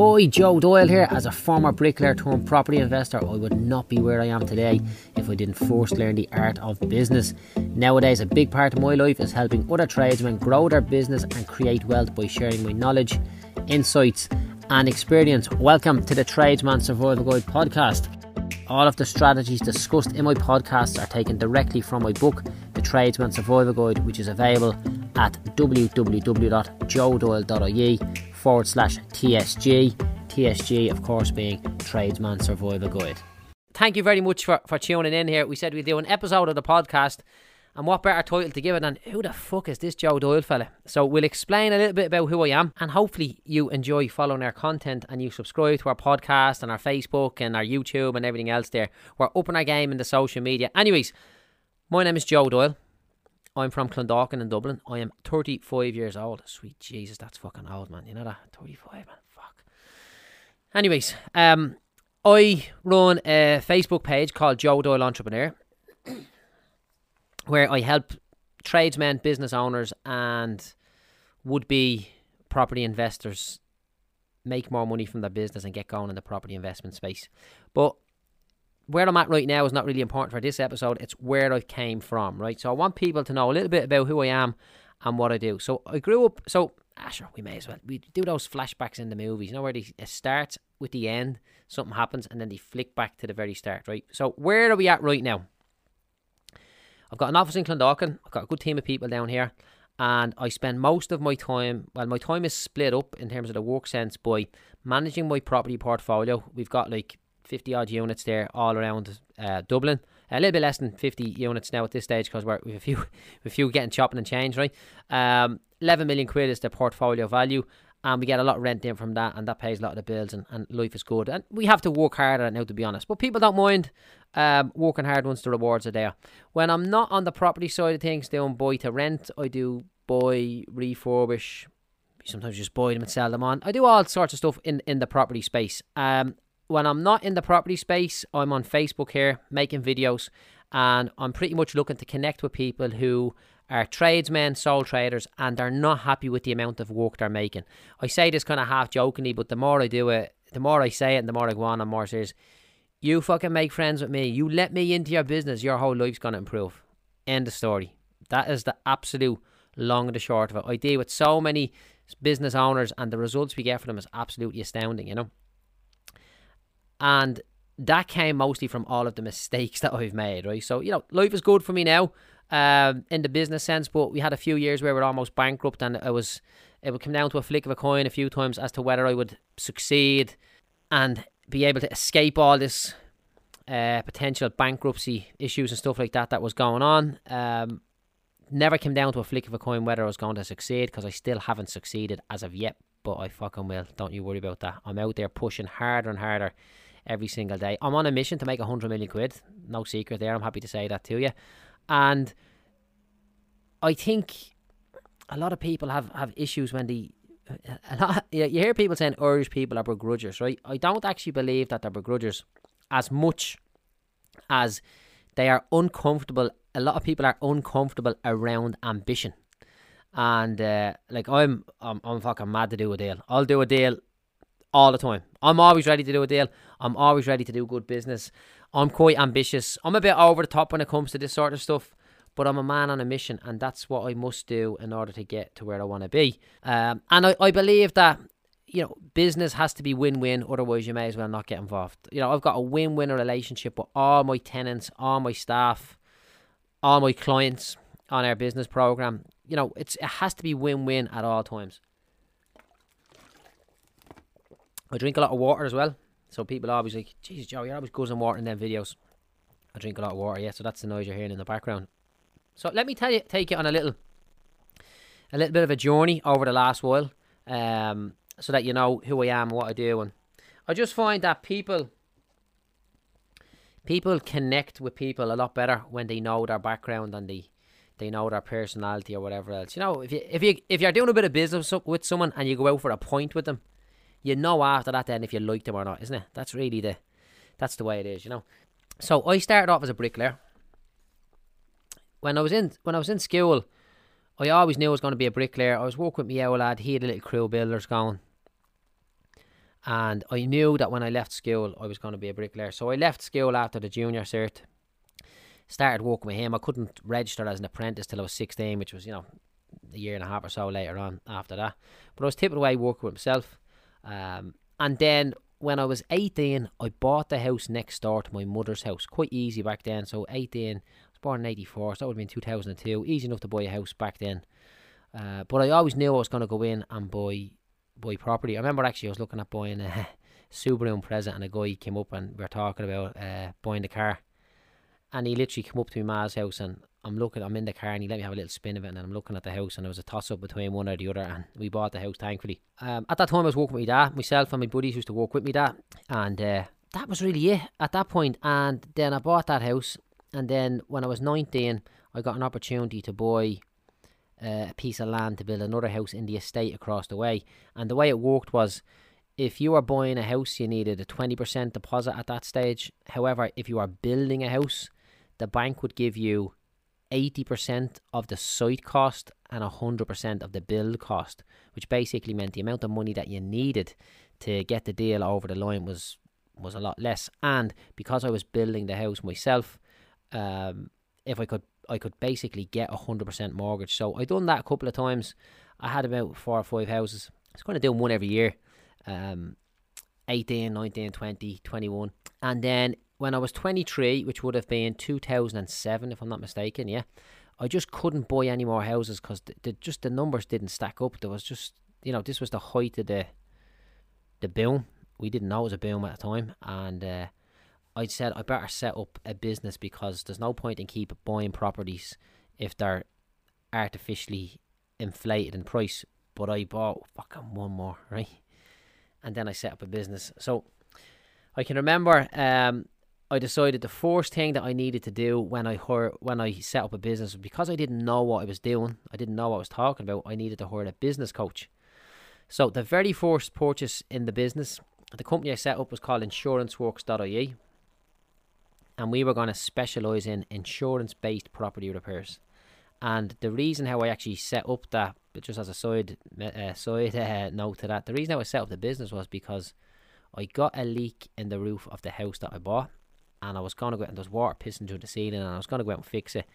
Ahoy, Joe Doyle here. As a former bricklayer turned property investor, I would not be where I am today if I didn't first learn the art of business. Nowadays, a big part of my life is helping other tradesmen grow their business and create wealth by sharing my knowledge, insights, and experience. Welcome to the Tradesman Survival Guide podcast. All of the strategies discussed in my podcasts are taken directly from my book, The Tradesman Survival Guide, which is available at www.joedoyle.ie forward slash TSG. TSG, of course, being Tradesman Survival Guide. Thank you very much for, for tuning in here. We said we'd do an episode of the podcast, and what better title to give it than Who the fuck is this Joe Doyle fella? So we'll explain a little bit about who I am, and hopefully you enjoy following our content and you subscribe to our podcast and our Facebook and our YouTube and everything else there. We're upping our game in the social media. Anyways, my name is Joe Doyle. I'm from Clondalkin in Dublin. I am 35 years old. Sweet Jesus, that's fucking old, man. You know that? 35, man. Fuck. Anyways, um, I run a Facebook page called Joe Doyle Entrepreneur, where I help tradesmen, business owners, and would-be property investors make more money from their business and get going in the property investment space. But where I'm at right now is not really important for this episode. It's where I came from, right? So I want people to know a little bit about who I am and what I do. So I grew up. So ah, sure, we may as well. We do those flashbacks in the movies. You know where they it starts with the end, something happens, and then they flick back to the very start, right? So where are we at right now? I've got an office in Clondalkin. I've got a good team of people down here. And I spend most of my time, well, my time is split up in terms of the work sense by managing my property portfolio. We've got like 50 odd units there all around uh, Dublin. A little bit less than 50 units now at this stage because we're with a few, a few getting chopping and change, right? Um, 11 million quid is the portfolio value, and we get a lot of rent in from that, and that pays a lot of the bills, and, and life is good. And we have to work harder now, to be honest. But people don't mind um, working hard once the rewards are there. When I'm not on the property side of things, doing buy to rent, I do buy, refurbish, sometimes just buy them and sell them on. I do all sorts of stuff in, in the property space. Um, when I'm not in the property space, I'm on Facebook here making videos, and I'm pretty much looking to connect with people who are tradesmen, sole traders, and they're not happy with the amount of work they're making. I say this kind of half jokingly, but the more I do it, the more I say it, and the more I go on, I'm more serious. You fucking make friends with me. You let me into your business, your whole life's gonna improve. End of story. That is the absolute long and the short of it. I deal with so many business owners, and the results we get from them is absolutely astounding. You know and that came mostly from all of the mistakes that I've made, right? So, you know, life is good for me now um, in the business sense, but we had a few years where we are almost bankrupt and it was it would come down to a flick of a coin a few times as to whether I would succeed and be able to escape all this uh, potential bankruptcy issues and stuff like that that was going on. Um, never came down to a flick of a coin whether I was going to succeed because I still haven't succeeded as of yet, but I fucking will. Don't you worry about that. I'm out there pushing harder and harder every single day. I'm on a mission to make a hundred million quid. No secret there. I'm happy to say that to you. And I think a lot of people have, have issues when they a lot, you hear people saying Irish people are begrudgers, right? I don't actually believe that they're begrudgers as much as they are uncomfortable. A lot of people are uncomfortable around ambition, and uh, like I'm, I'm, I'm fucking mad to do a deal. I'll do a deal all the time. I'm always ready to do a deal. I'm always ready to do good business. I'm quite ambitious. I'm a bit over the top when it comes to this sort of stuff, but I'm a man on a mission, and that's what I must do in order to get to where I want to be. Um, and I, I believe that you know business has to be win-win, otherwise you may as well not get involved. You know, I've got a win-win relationship with all my tenants, all my staff, all my clients on our business program. You know, it's it has to be win-win at all times. I drink a lot of water as well. So people always like, Jesus, Joe, you're always guzzling water in them videos. I drink a lot of water, yeah. So that's the noise you're hearing in the background. So let me tell you, take you on a little, a little bit of a journey over the last while, um, so that you know who I am and what I do. And I just find that people, people connect with people a lot better when they know their background and they, they know their personality or whatever else. You know, if you if you if you're doing a bit of business with someone and you go out for a point with them, you know after that then if you liked them or not, isn't it? That's really the that's the way it is, you know. So I started off as a bricklayer. When I was in when I was in school, I always knew I was going to be a bricklayer. I was working with my old lad. He had a little crew builders going, And I knew that when I left school, I was going to be a bricklayer. So I left school after the junior cert, started working with him. I couldn't register as an apprentice till I was 16, which was, you know, a year and a half or so later on after that. But I was tipping away working with myself. Um, and then when I was 18, I bought the house next door to my mother's house. Quite easy back then. So 18, I was born in 84, so that would have been 2002. Easy enough to buy a house back then. Uh, but I always knew I was going to go in and buy buy property. I remember actually I was looking at buying a Subaru Impreza and a guy came up and we were talking about uh, buying the car. And he literally came up to my ma's house and I'm looking, I'm in the car and he let me have a little spin of it and I'm looking at the house and there was a toss up between one or the other and we bought the house thankfully. Um, at that time I was working with my dad, myself and my buddies used to work with me dad and uh, that was really it at that point and then I bought that house and then when I was 19 I got an opportunity to buy uh, a piece of land to build another house in the estate across the way. And the way it worked was if you were buying a house, you needed a 20% deposit at that stage. However, if you are building a house, the bank would give you 80% of the site cost and 100% of the build cost, which basically meant the amount of money that you needed to get the deal over the line was was a lot less. And because I was building the house myself, um, if I could I could basically get a hundred percent mortgage. So I done that a couple of times. I had about four or five houses. I was going to do one every year. Um, 18, 19, 20, 21. And then when I was 23, which would have been 2007, if I'm not mistaken, yeah, I just couldn't buy any more houses because the, the, just the numbers didn't stack up. There was just, you know, this was the height of the the boom. We didn't know it was a boom at the time, and uh, I said I better set up a business because there's no point in keep buying properties if they're artificially inflated in price. But I bought fucking one more, right? And then I set up a business. So I can remember um, I decided the first thing that I needed to do when I when I set up a business because I didn't know what I was doing. I didn't know what I was talking about. I needed to hire a business coach. So the very first purchase in the business, the company I set up was called InsuranceWorks.ie and we were going to specialize in insurance based property repairs. And the reason how I actually set up that, just as a side uh, side uh, note to that, the reason how I set up the business was because I got a leak in the roof of the house that I bought, and I was going to go out and there's water pissing through the ceiling, and I was going to go out and fix it.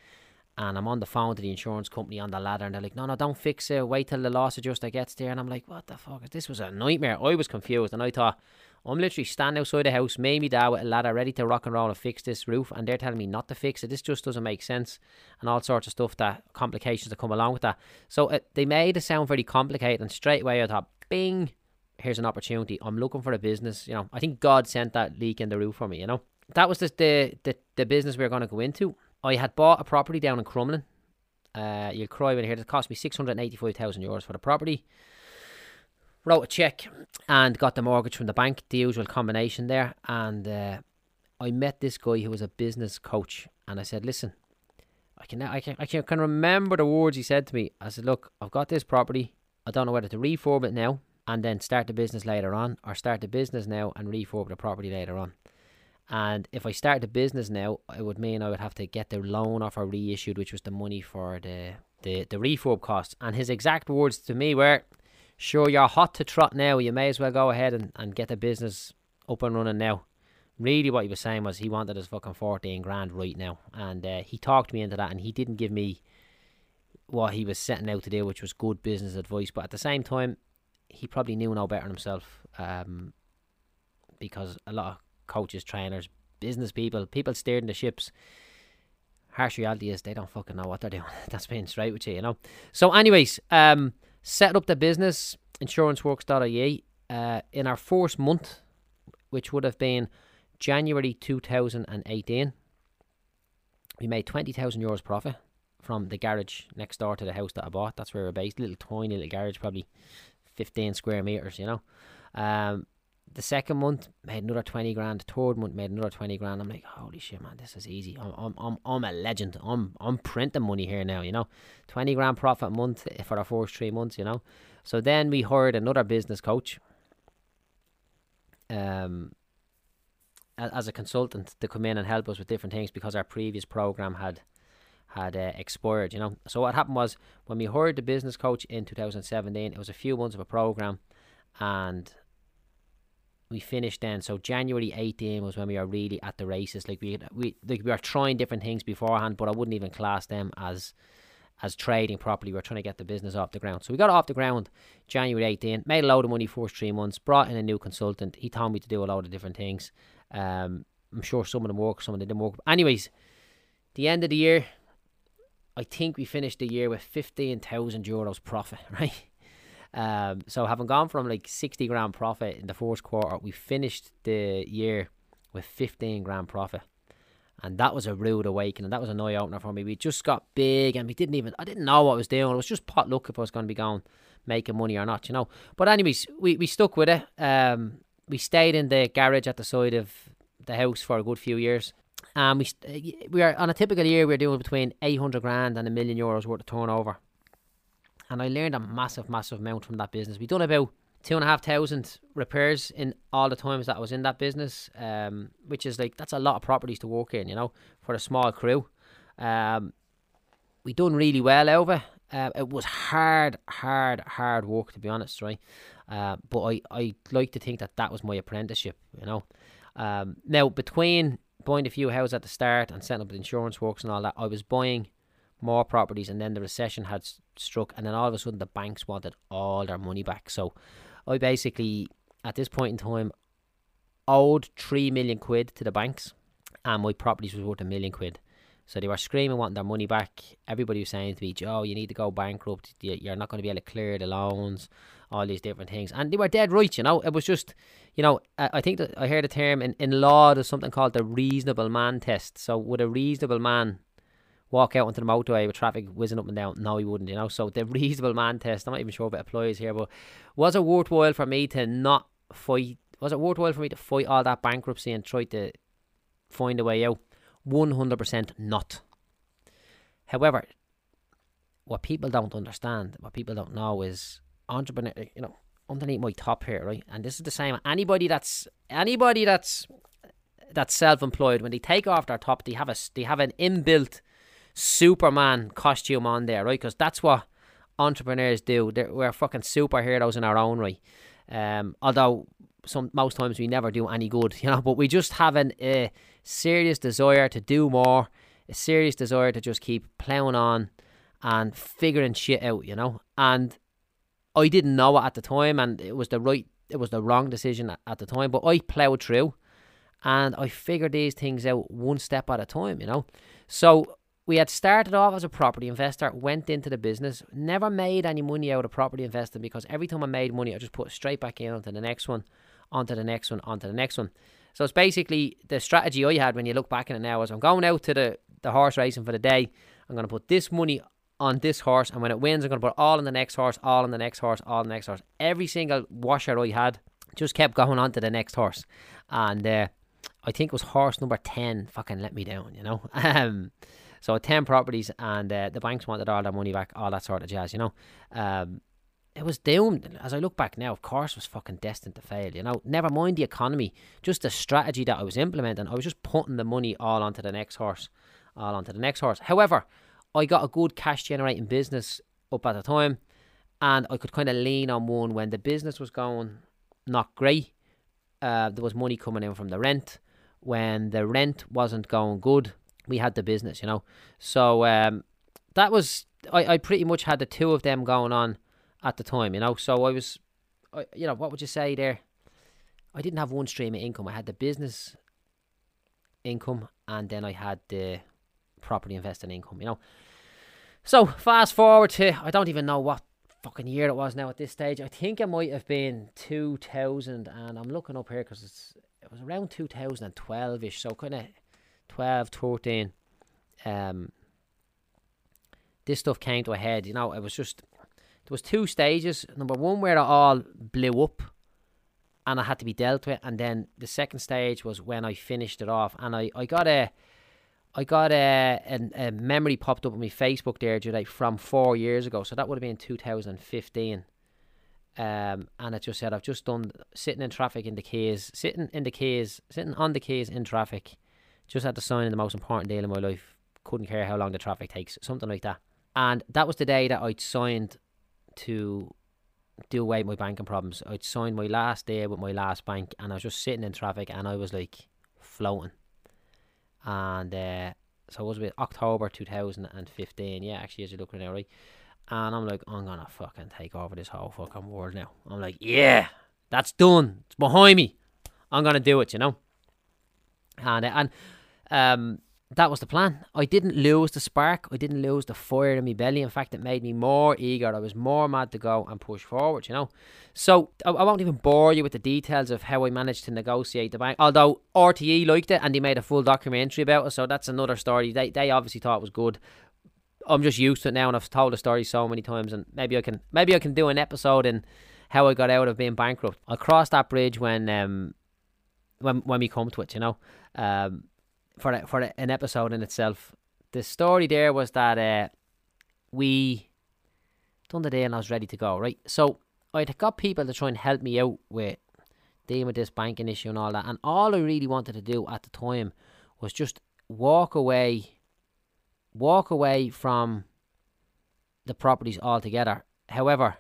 And I'm on the phone to the insurance company on the ladder, and they're like, "No, no, don't fix it. Wait till the loss adjuster gets there." And I'm like, "What the fuck? This was a nightmare." I was confused, and I thought, I'm literally standing outside the house, maybe dad with a ladder ready to rock and roll and fix this roof, and they're telling me not to fix it. This just doesn't make sense, and all sorts of stuff that complications that come along with that. So uh, they made it sound very complicated, and straight away I thought, bing, here's an opportunity. I'm looking for a business. You know, I think God sent that leak in the roof for me. You know, that was the the the, business we were going to go into. I had bought a property down in Crumlin. Uh, you'll cry when you hear it cost me six hundred eighty-five thousand euros for the property wrote a check and got the mortgage from the bank, the usual combination there. And uh, I met this guy who was a business coach, and I said, "Listen, I can, I can, I can, remember the words he said to me. I said, look, I've got this property. I don't know whether to refurb it now and then start the business later on, or start the business now and refurb the property later on." And if I start the business now, it would mean I would have to get the loan offer reissued, which was the money for the the, the refurb costs. And his exact words to me were, sure you're hot to trot now. You may as well go ahead and, and get the business up and running now. Really, what he was saying was he wanted his fucking 14 grand right now. And uh, he talked me into that, and he didn't give me what he was setting out to do, which was good business advice. But at the same time, he probably knew no better himself um, because a lot of coaches, trainers, business people, people steering the ships. Harsh reality is they don't fucking know what they're doing. That's being straight with you, you know. So, anyways, um, set up the business, insuranceworks.ie, uh, in our first month, which would have been January 2018. We made 20,000 euros profit from the garage next door to the house that I bought. That's where we're based. Little tiny little garage, probably 15 square meters, you know. Um, the second month made another 20 grand. The third month made another 20 grand. I'm like, holy shit, man, this is easy. I'm, I'm, I'm, I'm a legend. I'm, I'm printing money here now, you know. 20 grand profit a month for the first three months, you know. So then we hired another business coach um, as a consultant to come in and help us with different things because our previous program had had uh, expired, you know. So what happened was when we hired the business coach in 2017, it was a few months of a program and we finished then. So January 18 was when we were really at the races. Like we we like we were trying different things beforehand, but I wouldn't even class them as as trading properly. We are trying to get the business off the ground. So we got off the ground January 18, made a load of money first three months, brought in a new consultant. He told me to do a lot of different things. Um, I'm sure some of them work, some of them didn't work. anyways, the end of the year, I think we finished the year with 15,000 euros profit, right? Um, so having gone from like 60 grand profit in the fourth quarter, we finished the year with 15 grand profit. And that was a rude awakening. That was an eye opener for me. We just got big and we didn't even, I didn't know what I was doing. It was just pot luck if I was going to be going making money or not, you know. But, anyways, we, we stuck with it. Um, we stayed in the garage at the side of the house for a good few years. And we we are on a typical year we are doing between 800 grand and a million euros worth of turnover and I learned a massive, massive amount from that business. We done about two and a half thousand repairs in all the times that I was in that business, um, which is like that's a lot of properties to work in, you know, for a small crew. Um, we done really well over. Uh, it was hard, hard, hard work to be honest, right? Uh, but I, I like to think that that was my apprenticeship, you know. Um, now between buying a few houses at the start and setting up the insurance works and all that, I was buying more properties, and then the recession had struck, and then all of a sudden the banks wanted all their money back. So I basically, at this point in time, owed three million quid to the banks, and my properties was worth a million quid. So they were screaming, wanting their money back. Everybody was saying to me, Joe, you need to go bankrupt. You're not going to be able to clear the loans, all these different things. And they were dead right, you know. It was just, you know, I think that I heard a term in, in law, there's something called the reasonable man test. So would a reasonable man walk out onto the motorway with traffic whizzing up and down. No, he wouldn't, you know. So the reasonable man test, I'm not even sure if it applies here, but was it worthwhile for me to not fight? Was it worthwhile for me to fight all that bankruptcy and try to find a way out? 100% not. However, what people don't understand, what people don't know is entrepreneur, eh, you know, underneath my top here, right? And this is the same. Anybody that's anybody that's that's self-employed when they take off their top, they have a they have an inbuilt Superman costume on there, right? Because that's what entrepreneurs do. They're, we're fucking superheroes in our own right. Um, although some most times we never do any good, you know. But we just have an, a serious desire to do more, a serious desire to just keep plowing on and figuring shit out, you know. And I didn't know it at the time, and it was the right, it was the wrong decision at, at the time. But I plowed through, and I figured these things out one step at a time, you know. So we had started off as a property investor, went into the business, never made any money out of property investing because every time I made money, I just put it straight back in onto the next one, onto the next one, onto the next one. So it's basically the strategy I had when you look back in it now is I'm going out to the, the horse racing for the day. I'm going to put this money on this horse, and when it wins, I'm going to put all on the next horse, all on the next horse, all on the next horse. Every single washer I had just kept going on to the next horse. And uh, I think it was horse number 10 fucking let me down, you know. So 10 properties and uh, the banks wanted all their money back, all that sort of jazz, you know. Um, it was doomed. As I look back now, of course, was fucking destined to fail. You know, never mind the economy, just the strategy that I was implementing. I was just putting the money all onto the next horse, all onto the next horse. However, I got a good cash generating business up at the time, and I could kind of lean on one when the business was going not great. Uh, there was money coming in from the rent. When the rent wasn't going good, we had the business, you know. So um, that was I, I pretty much had the two of them going on at the time, you know. So I was, I, you know, what would you say there? I didn't have one stream of income. I had the business income, and then I had the property investing income, you know. So fast forward to I don't even know what fucking year it was now at this stage. I think it might have been 2000, and I'm looking up here because it's it was around 2012 ish. So kind of 12, 13, um, this stuff came to a head. You know, it was just there was two stages. Number one where it all blew up, and I had to be dealt with, and then the second stage was when I finished it off, and I I got a. I got a, a, a memory popped up on my Facebook there, today from four years ago. So that would have been 2015. Um, and it just said, I've just done sitting in traffic in the quays, sitting in the quays, sitting on the quays in traffic just had to sign the most important deal in my life. Couldn't care how long the traffic takes, something like that. And that was the day that I'd signed to do away with my banking problems. I'd signed my last day with my last bank, and I was just sitting in traffic, and I was like floating. And uh, so it was with October 2015. Yeah, actually, as you're looking now, right? And I'm like, I'm gonna fucking take over this whole fucking world now. I'm like, yeah, that's done. It's behind me. I'm gonna do it, you know. And and um, that was the plan. I didn't lose the spark. I didn't lose the fire in my belly. In fact, it made me more eager. I was more mad to go and push forward, you know. So I, I won't even bore you with the details of how I managed to negotiate the bank. Although RTE liked it and they made a full documentary about it, so that's another story. They they obviously thought it was good. I'm just used to it now, and I've told the story so many times, and maybe I can maybe I can do an episode in how I got out of being bankrupt. I'll cross that bridge when um when when we come to it, you know. Um, for a, for a, an episode in itself. The story there was that uh, we done the day and I was ready to go. Right, so I'd got people to try and help me out with dealing with this banking issue and all that, and all I really wanted to do at the time was just walk away, walk away from the properties altogether. However,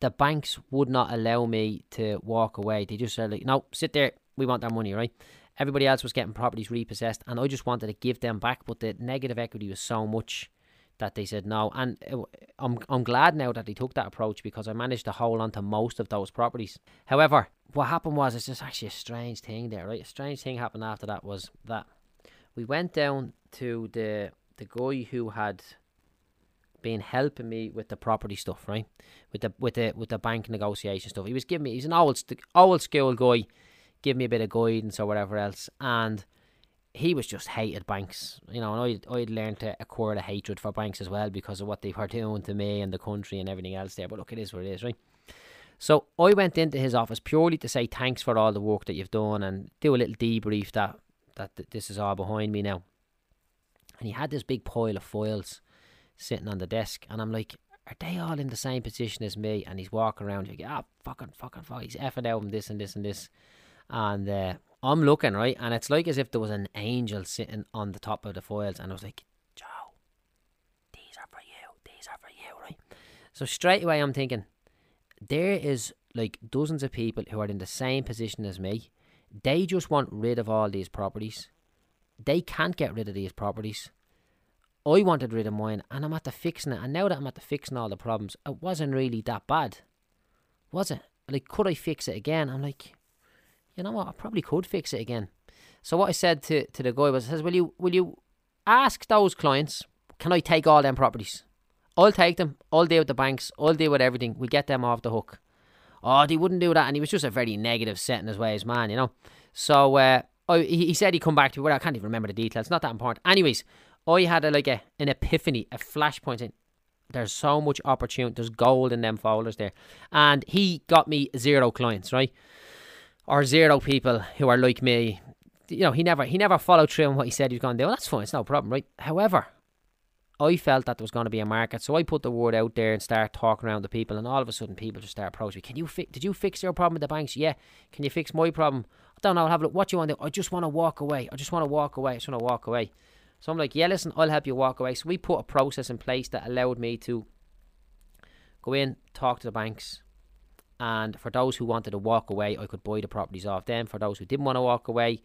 the banks would not allow me to walk away. They just said like, "No, sit there. We want our money, right?" Everybody else was getting properties repossessed, and I just wanted to give them back, but the negative equity was so much that they said no. And uh, I'm I'm glad now that they took that approach because I managed to hold on to most of those properties. However, what happened was it's just actually a strange thing there, right? A strange thing happened after that was that we went down to the the guy who had been helping me with the property stuff, right? With the with the with the bank negotiation stuff. He was giving me he's an old old school guy give me a bit of guidance or whatever else. And he was just hated banks, you know, and I'd, I'd learned to acquire a hatred for banks as well because of what they were doing to me and the country and everything else there. But look, it is what it is, right? So I went into his office purely to say thanks for all the work that you've done and do a little debrief that, that this is all behind me now. And he had this big pile of files sitting on the desk, and I'm like, are they all in the same position as me? And he's walking around, like, ah, fucking, fucking, fucking. He's effing out on this and this and this and uh, I'm looking right, and it's like as if there was an angel sitting on the top of the foils, and I was like, Joe, these are for you, these are for you, right? So straight away, I'm thinking, there is like dozens of people who are in the same position as me. They just want rid of all these properties. They can't get rid of these properties. I wanted rid of mine, and I'm at the fixing it. And now that I'm at the fixing all the problems, it wasn't really that bad, was it? Like, could I fix it again? I'm like, you know what, I probably could fix it again. So what I said to, to the guy was, I says, will you will you ask those clients, can I take all them properties? I'll take them. I'll deal with the banks. I'll deal with everything. We get them off the hook. Oh, they wouldn't do that, and he was just a very negative set in his ways, man. You know. So uh, I, he, said he'd come back to me, but I can't even remember the details. Not that important. Anyways, I had a, like a an epiphany, a flashpoint. In, there's so much opportunity. There's gold in them folders there, and he got me zero clients, right? Or zero people who are like me. You know, he never he never followed through on what he said he was going to do. Well, that's fine, it's no problem, right? However, I felt that there was going to be a market, so I put the word out there and start talking around to people, and all of a sudden people just start approaching me. Can you fix? Did you fix your problem with the banks? Yeah. Can you fix my problem? I don't know. I'll have a look. What do you want to do? I just want to walk away. I just want to walk away. I just want to walk away. So I'm like, yeah, listen, I'll help you walk away. So we put a process in place that allowed me to go in, talk to the banks, and for those who wanted to walk away, I could buy the properties off them. For those who didn't want to walk away,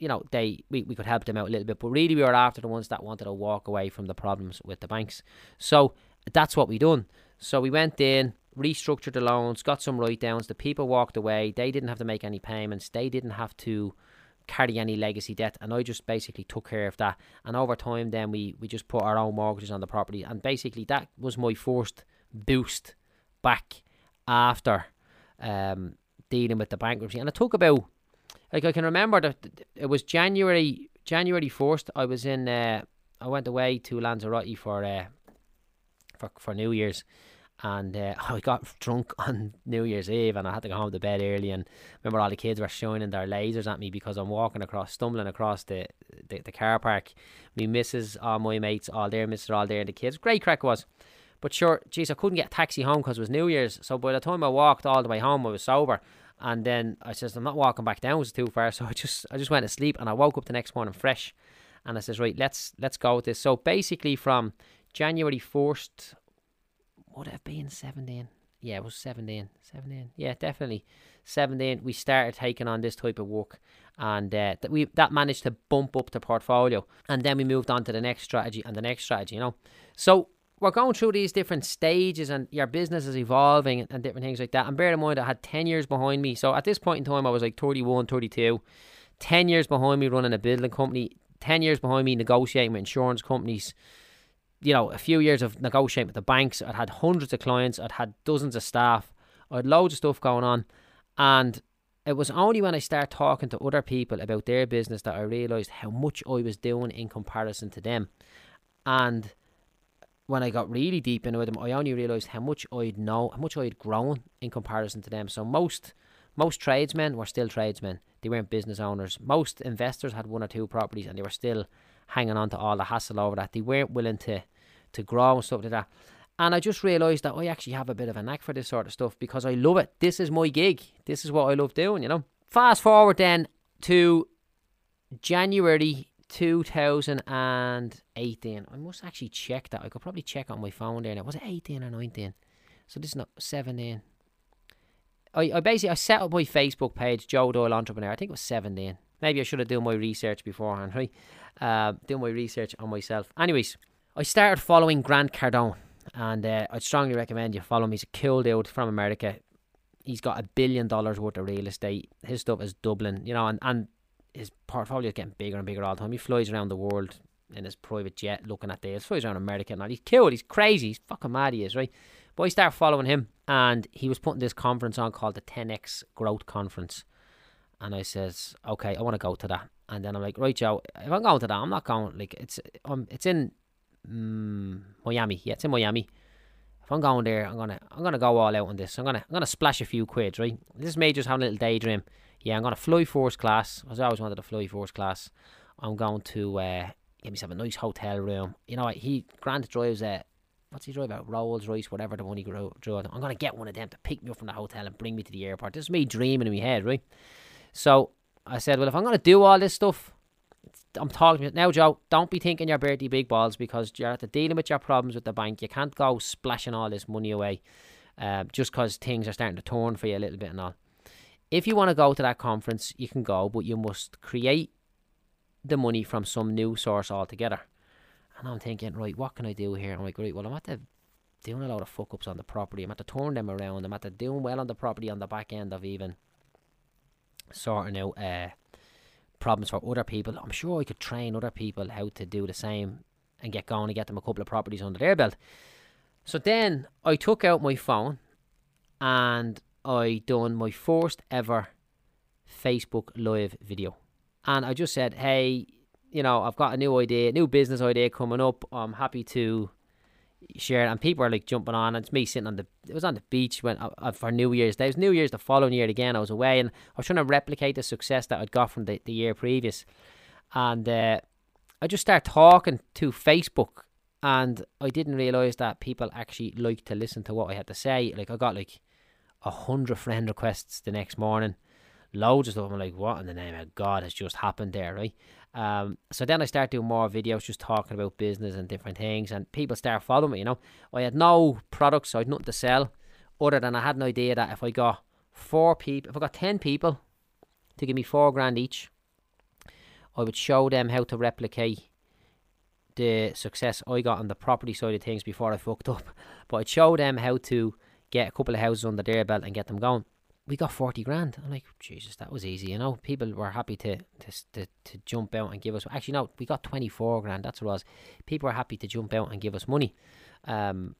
you know, they we, we could help them out a little bit. But really, we were after the ones that wanted to walk away from the problems with the banks. So that's what we done. So we went in, restructured the loans, got some write downs. The people walked away. They didn't have to make any payments. They didn't have to carry any legacy debt and I just basically took care of that and over time then we we just put our own mortgages on the property and basically that was my first boost back after um, dealing with the bankruptcy. And I talk about, like I can remember that it was January January first. I was in. Uh, I went away to Lanzarote for uh, for for New Year's, and uh, I got drunk on New Year's Eve, and I had to go home to bed early. And remember, all the kids were shining their lasers at me because I'm walking across, stumbling across the the, the car park. Me misses all my mates, all there, missus, all there, and the kids. Great crack was. But sure, geez, I couldn't get a taxi home because it was New Year's. So by the time I walked all the way home, I was sober. And then I says, I'm not walking back down, it was too far. So I just I just went to sleep and I woke up the next morning fresh. And I says, right, let's let's go with this. So basically from January first, would have been 17, yeah, it was 17. 17. Yeah, definitely. 17. We started taking on this type of work and uh, that we that managed to bump up the portfolio and then we moved on to the next strategy and the next strategy, you know. So we're going through these different stages and your business is evolving and, different things like that. And bear in mind, I had 10 years behind me. So at this point in time, I was like 31, 32. 10 years behind me running a building company, 10 years behind me negotiating with insurance companies, you know, a few years of negotiating with the banks. I'd had hundreds of clients, I'd had dozens of staff, I had loads of stuff going on. And it was only when I started talking to other people about their business that I realised how much I was doing in comparison to them. And when I got really deep into them, I only realised how much I'd know, how much I'd grown in comparison to them. So most most tradesmen were still tradesmen. They weren't business owners. Most investors had one or two properties and they were still hanging on to all the hassle over that. They weren't willing to to grow and stuff like that. And I just realised that I actually have a bit of a knack for this sort of stuff because I love it. This is my gig. This is what I love doing, you know. Fast forward then to January 2018. I must actually check that. I could probably check on my phone there now. Was it 18 or 19? So this is not 17. I, I basically I set up my Facebook page, Joe Doyle Entrepreneur. I think it was 17. Maybe I should have done my research beforehand, right? Uh, doing my research on myself. Anyways, I started following Grant Cardone, and uh, I'd strongly recommend you follow him. He's a cool dude from America. He's got a billion dollars worth of real estate. His stuff is Dublin, you know, and, and his portfolio is getting bigger and bigger all the time. He flies around the world in his private jet looking at deals. Flies around America and all. He's cool. He's crazy. He's fucking mad. He is, right? But I started following him and he was putting this conference on called the 10X Growth Conference. And I says, okay, I want to go to that. And then I'm like, right, Joe, if I'm going to that, I'm not going. Like, it's um, it's in um, Miami. Yeah, it's in Miami. If I'm going there, I'm gonna I'm gonna go all out on this. I'm gonna I'm gonna splash a few quids, right? This is me just having a little daydream yeah, I'm going to fly first class. I always wanted to fly first class. I'm going to uh, get myself a nice hotel room. You know, he Grant drives a what's he drive out Rolls Royce, whatever the one he drove. I'm going to get one of them to pick me up from the hotel and bring me to the airport. This is me dreaming in my head, right? So I said, well, if I'm going to do all this stuff, I'm talking to you. now, Joe. Don't be thinking you're Bertie Big Balls because you're at the dealing with your problems with the bank. You can't go splashing all this money away uh, just because things are starting to turn for you a little bit and all if you want to go to that conference, you can go, but you must create the money from some new source altogether. And I'm thinking, right, what can I do here? I'm like, right, well, I'm at the doing a lot of fuck ups on the property. I'm at to turn them around. I'm at to doing well on the property on the back end of even sorting out uh, problems for other people. I'm sure I could train other people how to do the same and get going and get them a couple of properties under their belt. So then I took out my phone and I done my first ever Facebook live video. And I just said, hey, you know, I've got a new idea, new business idea coming up. I'm happy to share it. And people are like jumping on. And it's me sitting on the, it was on the beach when uh, uh for New Year's Day. It was New Year's the following year again. I was away and I was trying to replicate the success that I'd got from the, the year previous. And uh, I just started talking to Facebook. And I didn't realize that people actually like to listen to what I had to say. Like, I got like a hundred friend requests the next morning. Loads of stuff. I'm like, what in the name of God has just happened there, right? Um, so then I start doing more videos, just talking about business and different things, and people start following me. You know, I had no products, so I had nothing to sell, other than I had an idea that if I got four people, if I got ten people to give me four grand each, I would show them how to replicate the success I got on the property side of things before I fucked up. But I'd show them how to get a couple of houses under their belt and get them going. We got 40 grand. I'm like, Jesus, that was easy, you know. People were happy to, to, to, to jump out and give us. Actually, no, we got 24 grand. That's what it was. People were happy to jump out and give us money. Um,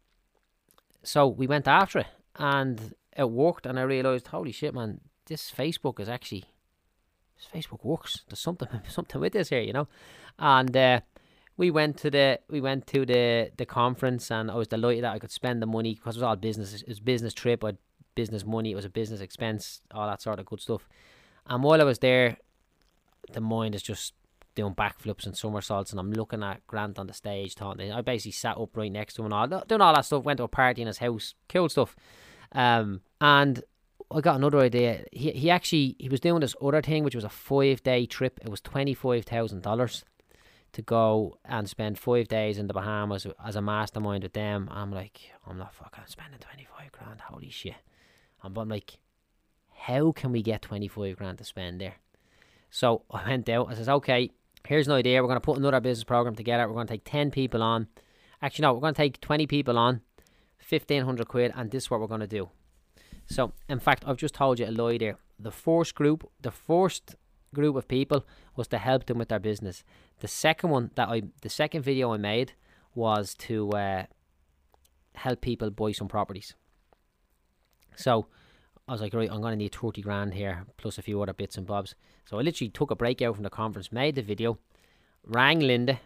so we went after it and it worked. And I realized, holy shit, man, this Facebook is actually, this Facebook works. There's something, something with this here, you know. And, uh, we went to the we went to the the conference and I was delighted that I could spend the money because it was all business it was business trip I business money it was a business expense all that sort of good stuff. And while I was there the mind is just doing backflips and somersaults and I'm looking at Grant on the stage talking I basically sat up right next to him and all doing all that stuff went to a party in his house cool stuff. Um and I got another idea. He, he actually he was doing this other thing which was a five day trip. It was twenty five thousand dollars to go and spend five days in the Bahamas as a mastermind with them. I'm like, I'm not fucking spending 25 grand. Holy shit. And I'm like, how can we get 25 grand to spend there? So I went out. I says, okay, here's an idea. We're going to put another business program together. We're going to take 10 people on. Actually, no, we're going to take 20 people on, 1500 quid, and this is what we're going to do. So, in fact, I've just told you a lie there. The first group, the first group of people was to help them with their business. The second one that I, the second video I made was to uh, help people buy some properties. So I was like, right, I'm going to need 30 grand here, plus a few other bits and bobs. So I literally took a break out from the conference, made the video, rang Linda.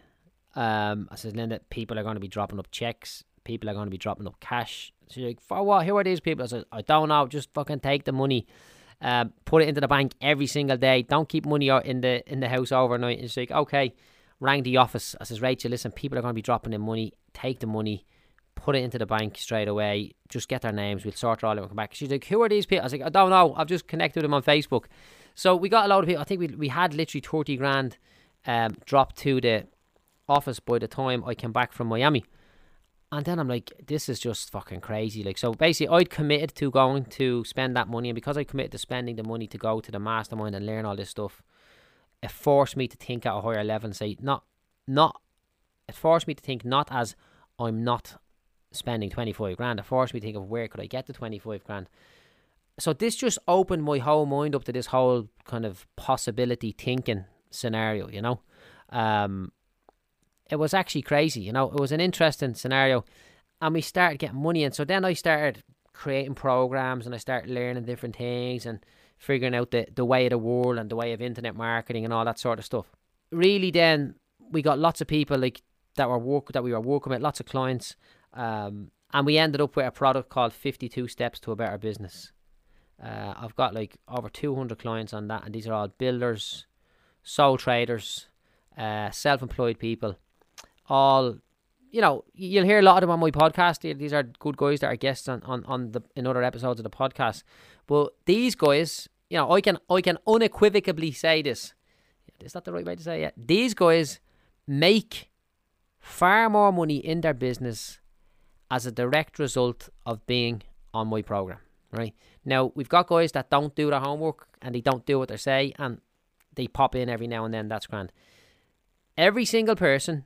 Um, I said, Linda, people are going to be dropping up checks. People are going to be dropping up cash. She's like, for what? Who are these people? I said, I don't know. Just fucking take the money. Um, put it into the bank every single day. Don't keep money in the in the house overnight. She's like, okay. Rang the office. I says, Rachel, listen, people are going to be dropping in money. Take the money put it into the bank straight away. Just get their names. We'll sort it all out and come back. She's like, Who are these people? I was like, I don't know. I've just connected with them on Facebook. So we got a lot of people. I think we, we had literally 30 grand um, dropped to the office by the time I came back from Miami. And then I'm like, this is just fucking crazy. Like, so basically, I'd committed to going to spend that money. And because I committed to spending the money to go to the mastermind and learn all this stuff, it forced me to think at a higher level and say, not, not, it forced me to think not as I'm not spending 25 grand. It forced me to think of where could I get the 25 grand. So this just opened my whole mind up to this whole kind of possibility thinking scenario, you know. Um, it was actually crazy, you know. It was an interesting scenario, and we started getting money in. So then I started creating programs, and I started learning different things and figuring out the the way of the world and the way of internet marketing and all that sort of stuff. Really, then we got lots of people like that were work that we were working with, lots of clients, um, and we ended up with a product called 52 Steps to a Better Business. Uh, I've got like over 200 clients on that, and these are all builders, sole traders, uh, self employed people. All, you know, you'll hear a lot of them on my podcast. These are good guys that are guests on, on, on the in other episodes of the podcast. But these guys, you know, I can I can unequivocally say this. Is that the right way to say it? These guys make far more money in their business as a direct result of being on my program. Right now, we've got guys that don't do their homework and they don't do what they say, and they pop in every now and then. That's grand. Every single person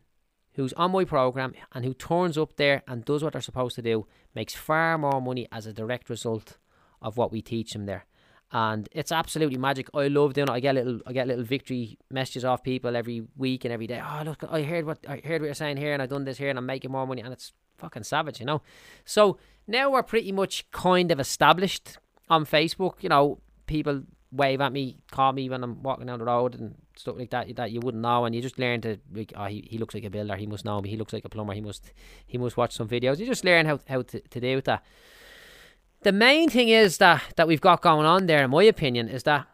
who's on my program and who turns up there and does what they're supposed to do makes far more money as a direct result of what we teach them there. And it's absolutely magic. I love doing it. I get little I get little victory messages off people every week and every day. Oh look, I heard what I heard what you're saying here and I've done this here and I'm making more money and it's fucking savage, you know. So now we're pretty much kind of established on Facebook. You know, people wave at me, call me when I'm walking down the road and stuff like that that you wouldn't know, and you just learn to like, oh, he, he looks like a builder, he must know me. He looks like a plumber, he must he must watch some videos. You just learn how how to, to deal with that. The main thing is that that we've got going on there, in my opinion, is that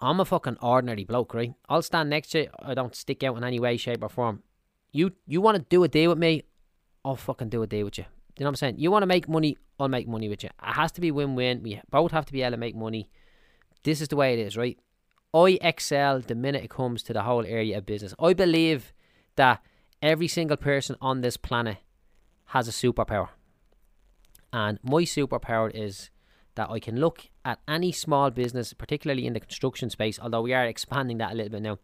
I'm a fucking ordinary bloke, right? I'll stand next to you. I don't stick out in any way, shape, or form. You you want to do a deal with me? I'll fucking do a deal with you. You know what I'm saying? You want to make money, I'll make money with you. It has to be win win. We both have to be able to make money. This is the way it is, right? I excel the minute it comes to the whole area of business. I believe that every single person on this planet has a superpower. And my superpower is that I can look at any small business, particularly in the construction space, although we are expanding that a little bit now.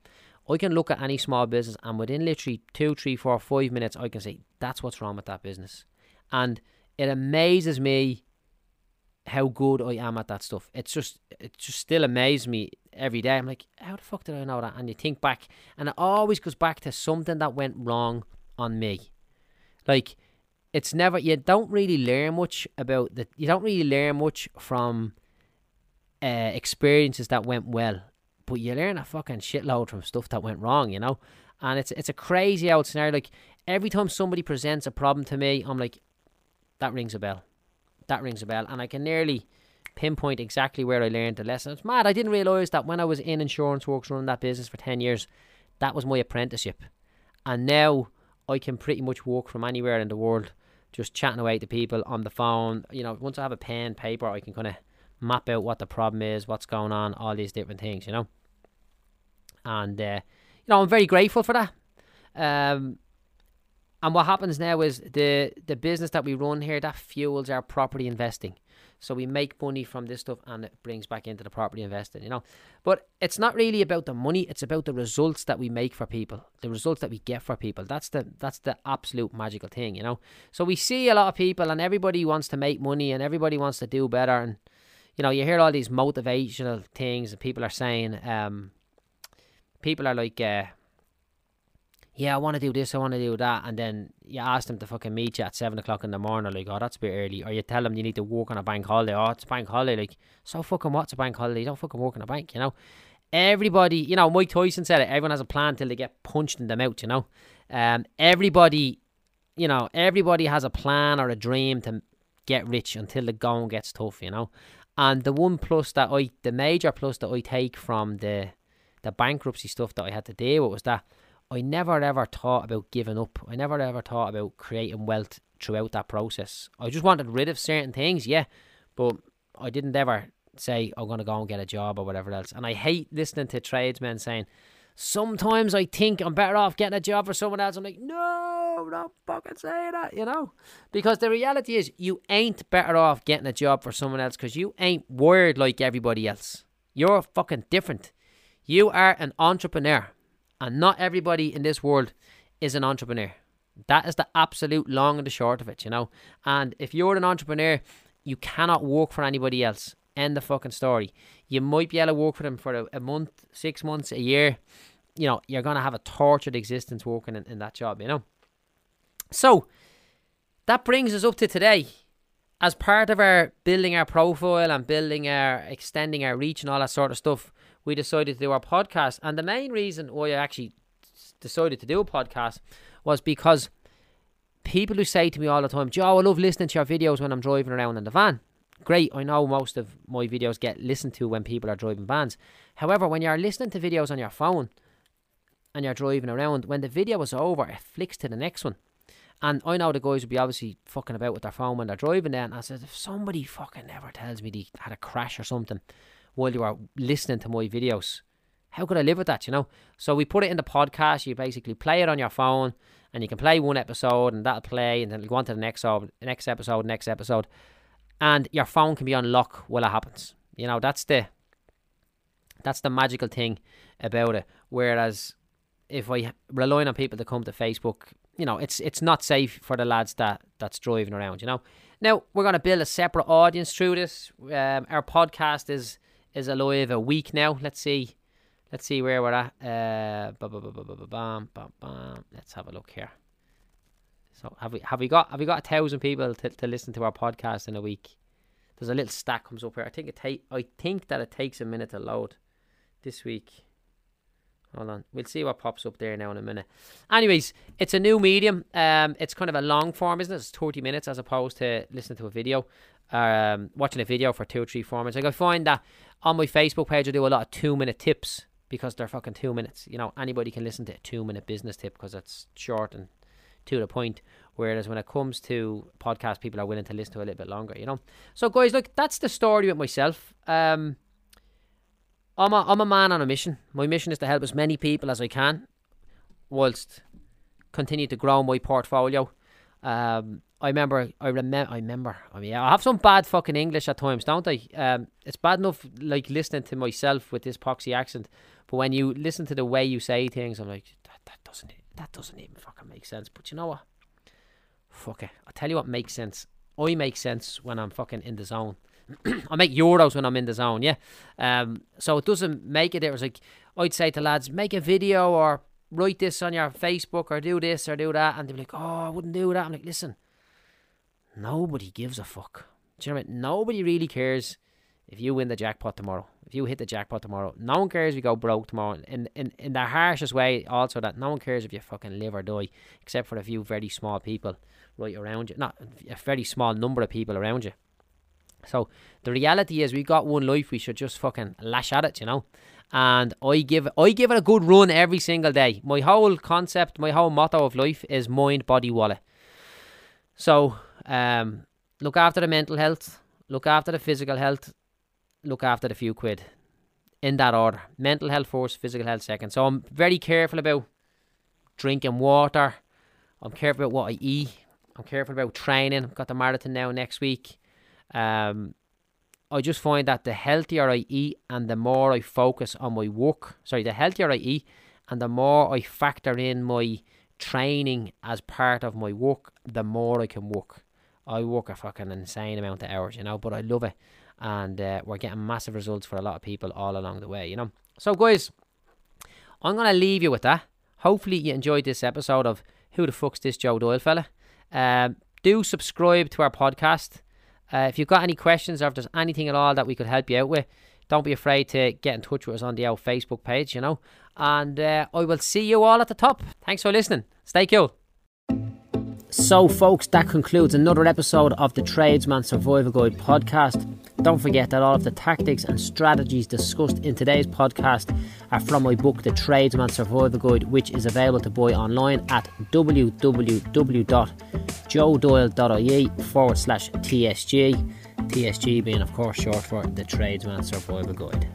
I can look at any small business and within literally two, three, four, five minutes, I can say, that's what's wrong with that business. And it amazes me how good I am at that stuff. It's just, it just still amazes me every day. I'm like, how the fuck did I know that? And you think back, and it always goes back to something that went wrong on me. Like, it's never, you don't really learn much about that. You don't really learn much from uh, experiences that went well but you learn a fucking shitload from stuff that went wrong, you know. And it's it's a crazy old scenario. Like every time somebody presents a problem to me, I'm like, that rings a bell. That rings a bell, and I can nearly pinpoint exactly where I learned the lesson. It's mad. I didn't realise that when I was in insurance works running that business for ten years, that was my apprenticeship, and now I can pretty much work from anywhere in the world, just chatting away to people on the phone. You know, once I have a pen, paper, I can kind of map out what the problem is, what's going on, all these different things. You know and uh, you know, I'm very grateful for that. Um, and what happens now is the the business that we run here that fuels our property investing. So we make money from this stuff and it brings back into the property investing, you know. But it's not really about the money, it's about the results that we make for people, the results that we get for people. That's the that's the absolute magical thing, you know. So we see a lot of people and everybody wants to make money and everybody wants to do better and you know, you hear all these motivational things and people are saying um people are like uh yeah, I want to do this, I want to do that, and then you ask them to fucking meet you at seven o'clock in the morning, like, oh, that's a bit early, or you tell them you need to work on a bank holiday, oh, it's a bank holiday, like, so fucking what's a bank holiday? You don't fucking work on a bank, you know. Everybody, you know, Mike Tyson said it. Everyone has a plan till they get punched in the mouth, you know. Um, everybody, you know, everybody has a plan or a dream to get rich until the going gets tough, you know. And the one plus that I, the major plus that I take from the the bankruptcy stuff that I had to deal with was that I never ever thought about giving up. I never ever thought about creating wealth throughout that process. I just wanted rid of certain things, yeah, but I didn't ever say I'm gonna go and get a job or whatever else. And I hate listening to tradesmen saying, "Sometimes I think I'm better off getting a job for someone else." I'm like, no, don't fucking say that, you know, because the reality is you ain't better off getting a job for someone else because you ain't wired like everybody else. You're fucking different. You are an entrepreneur. And not everybody in this world is an entrepreneur. That is the absolute long and the short of it, you know. And if you're an entrepreneur, you cannot work for anybody else. End the fucking story. You might be able to work for them for a, a month, six months, a year. You know, you're going to have a tortured existence working in, in that job, you know. So, that brings us up to today. As part of our building our profile and building our, extending our reach and all that sort of stuff, we decided to do our podcast. And the main reason why I actually decided to do a podcast was because people who say to me all the time, Joe, I love listening to your videos when I'm driving around in the van. Great, I know most of my videos get listened to when people are driving vans. However, when you're listening to videos on your phone and you're driving around, when the video is over, it flicks to the next one. And I know the guys will be obviously fucking about with their phone when they're driving then. I said, if somebody fucking ever tells me they had a crash or something, while you are listening to my videos. How could I live with that, you know? So we put it in the podcast. You basically play it on your phone and you can play one episode and that'll play and then go on to the next, episode, next episode, next episode. And your phone can be on lock while it happens. You know, that's the that's the magical thing about it. Whereas if I rely on people to come to Facebook, you know, it's it's not safe for the lads that that's driving around. You know. Now we're gonna build a separate audience through this. Um, our podcast is is alive a week now. Let's see. Let's see where we're at. Uh, Let's have a look here. So have we have we got have we got a thousand people to, to listen to our podcast in a week? There's a little stack comes up here. I think it take I think that it takes a minute to load this week. Hold on, we'll see what pops up there now in a minute. Anyways, it's a new medium. Um, it's kind of a long form, isn't it? It's 30 minutes as opposed to listening to a video, um, watching a video for two or three, four minutes. Like I find that on my Facebook page, I do a lot of two minute tips because they're fucking two minutes. You know, anybody can listen to a two minute business tip because it's short and to the point. Whereas when it comes to podcasts, people are willing to listen to a little bit longer, you know. So, guys, look, that's the story with myself. Um, I'm a, I'm a man on a mission. My mission is to help as many people as I can, whilst continue to grow my portfolio. Um, I remember, I remember, I remember. I mean, I have some bad fucking English at times, don't I? Um, it's bad enough like listening to myself with this poxy accent, but when you listen to the way you say things, I'm like, that, that doesn't, that doesn't even fucking make sense. But you know what? Fuck it. I'll tell you what makes sense. I make sense when I'm fucking in the zone. I make euros when I'm in the zone, yeah. Um, so it doesn't make it. It was Like I'd say to lads, make a video or write this on your Facebook or do this or do that, and they'd be like, oh, I wouldn't do that. I'm like, listen Nobody gives a fuck. Do you know what I mean? Nobody really cares if you win the jackpot tomorrow. If you hit the jackpot tomorrow, no one cares if you go broke tomorrow. In in in the harshest way, also that no one cares if you fucking live or die, except for a few very small people right around you. Not a very small number of people around you. So the reality is, we got one life. We should just fucking lash at it, you know. And I give I give it a good run every single day. My whole concept, my whole motto of life is mind, body, wallet. So um, look after the mental health, look after the physical health, look after the few quid. in that order. Mental health first, physical health second. So I'm very careful about drinking water. I'm careful about what I eat. I'm careful about training. I've got the marathon now next week. Um, I just find that the healthier I eat and the more I focus on my work, sorry, the healthier I eat and the more I factor in my training as part of my work, the more I can work. I work a fucking insane amount of hours, you know, but I love it. And uh, we're getting massive results for a lot of people all along the way, you know. So, guys, I'm going to leave you with that. Hopefully, you enjoyed this episode of Who the Fuck's This Joe Doyle fella. Um, do subscribe to our podcast. Uh, if you've got any questions or if there's anything at all that we could help you out with, don't be afraid to get in touch with us on the old Facebook page, you know. And uh, I will see you all at the top. Thanks for listening. Stay cool. So, folks, that concludes another episode of the Tradesman Survival Guide podcast. Don't forget that all of the tactics and strategies discussed in today's podcast are from my book, The Tradesman Survival Guide, which is available to buy online at www.joedoyle.ie forward slash TSG. TSG being, of course, short for the Tradesman Survival Guide.